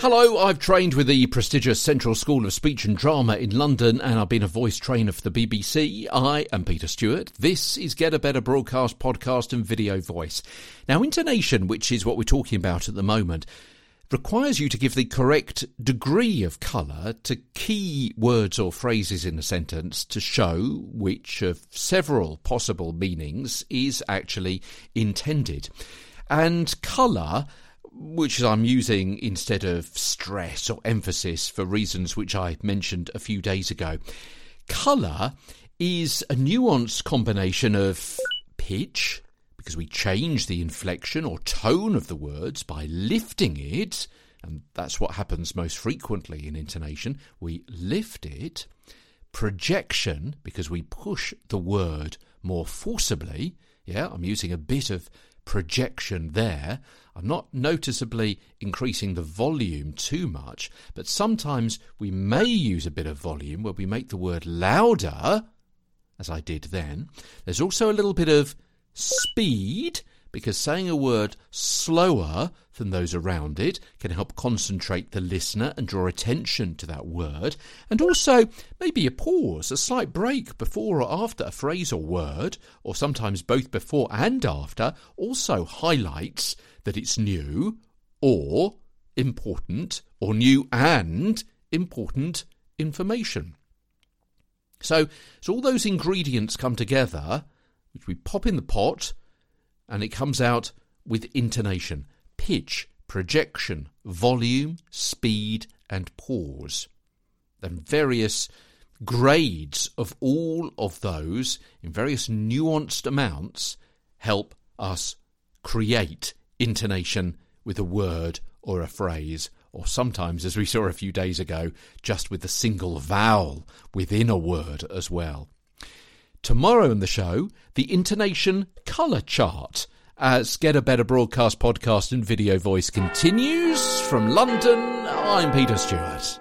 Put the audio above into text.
Hello, I've trained with the prestigious Central School of Speech and Drama in London and I've been a voice trainer for the BBC. I am Peter Stewart. This is Get a Better Broadcast podcast and video voice. Now, intonation, which is what we're talking about at the moment, requires you to give the correct degree of colour to key words or phrases in a sentence to show which of several possible meanings is actually intended. And colour which I'm using instead of stress or emphasis for reasons which I mentioned a few days ago. Colour is a nuanced combination of pitch, because we change the inflection or tone of the words by lifting it, and that's what happens most frequently in intonation. We lift it. Projection, because we push the word more forcibly. Yeah, I'm using a bit of projection there. I'm not noticeably increasing the volume too much, but sometimes we may use a bit of volume where we make the word louder, as I did then. There's also a little bit of speed because saying a word slower than those around it can help concentrate the listener and draw attention to that word. And also, maybe a pause, a slight break before or after a phrase or word, or sometimes both before and after, also highlights that it's new or important or new and important information. So, so all those ingredients come together, which we pop in the pot and it comes out with intonation, pitch, projection, volume, speed, and pause. And various grades of all of those in various nuanced amounts help us create intonation with a word or a phrase, or sometimes, as we saw a few days ago, just with a single vowel within a word as well. Tomorrow in the show, the intonation colour chart as Get a Better Broadcast podcast and video voice continues. From London, I'm Peter Stewart.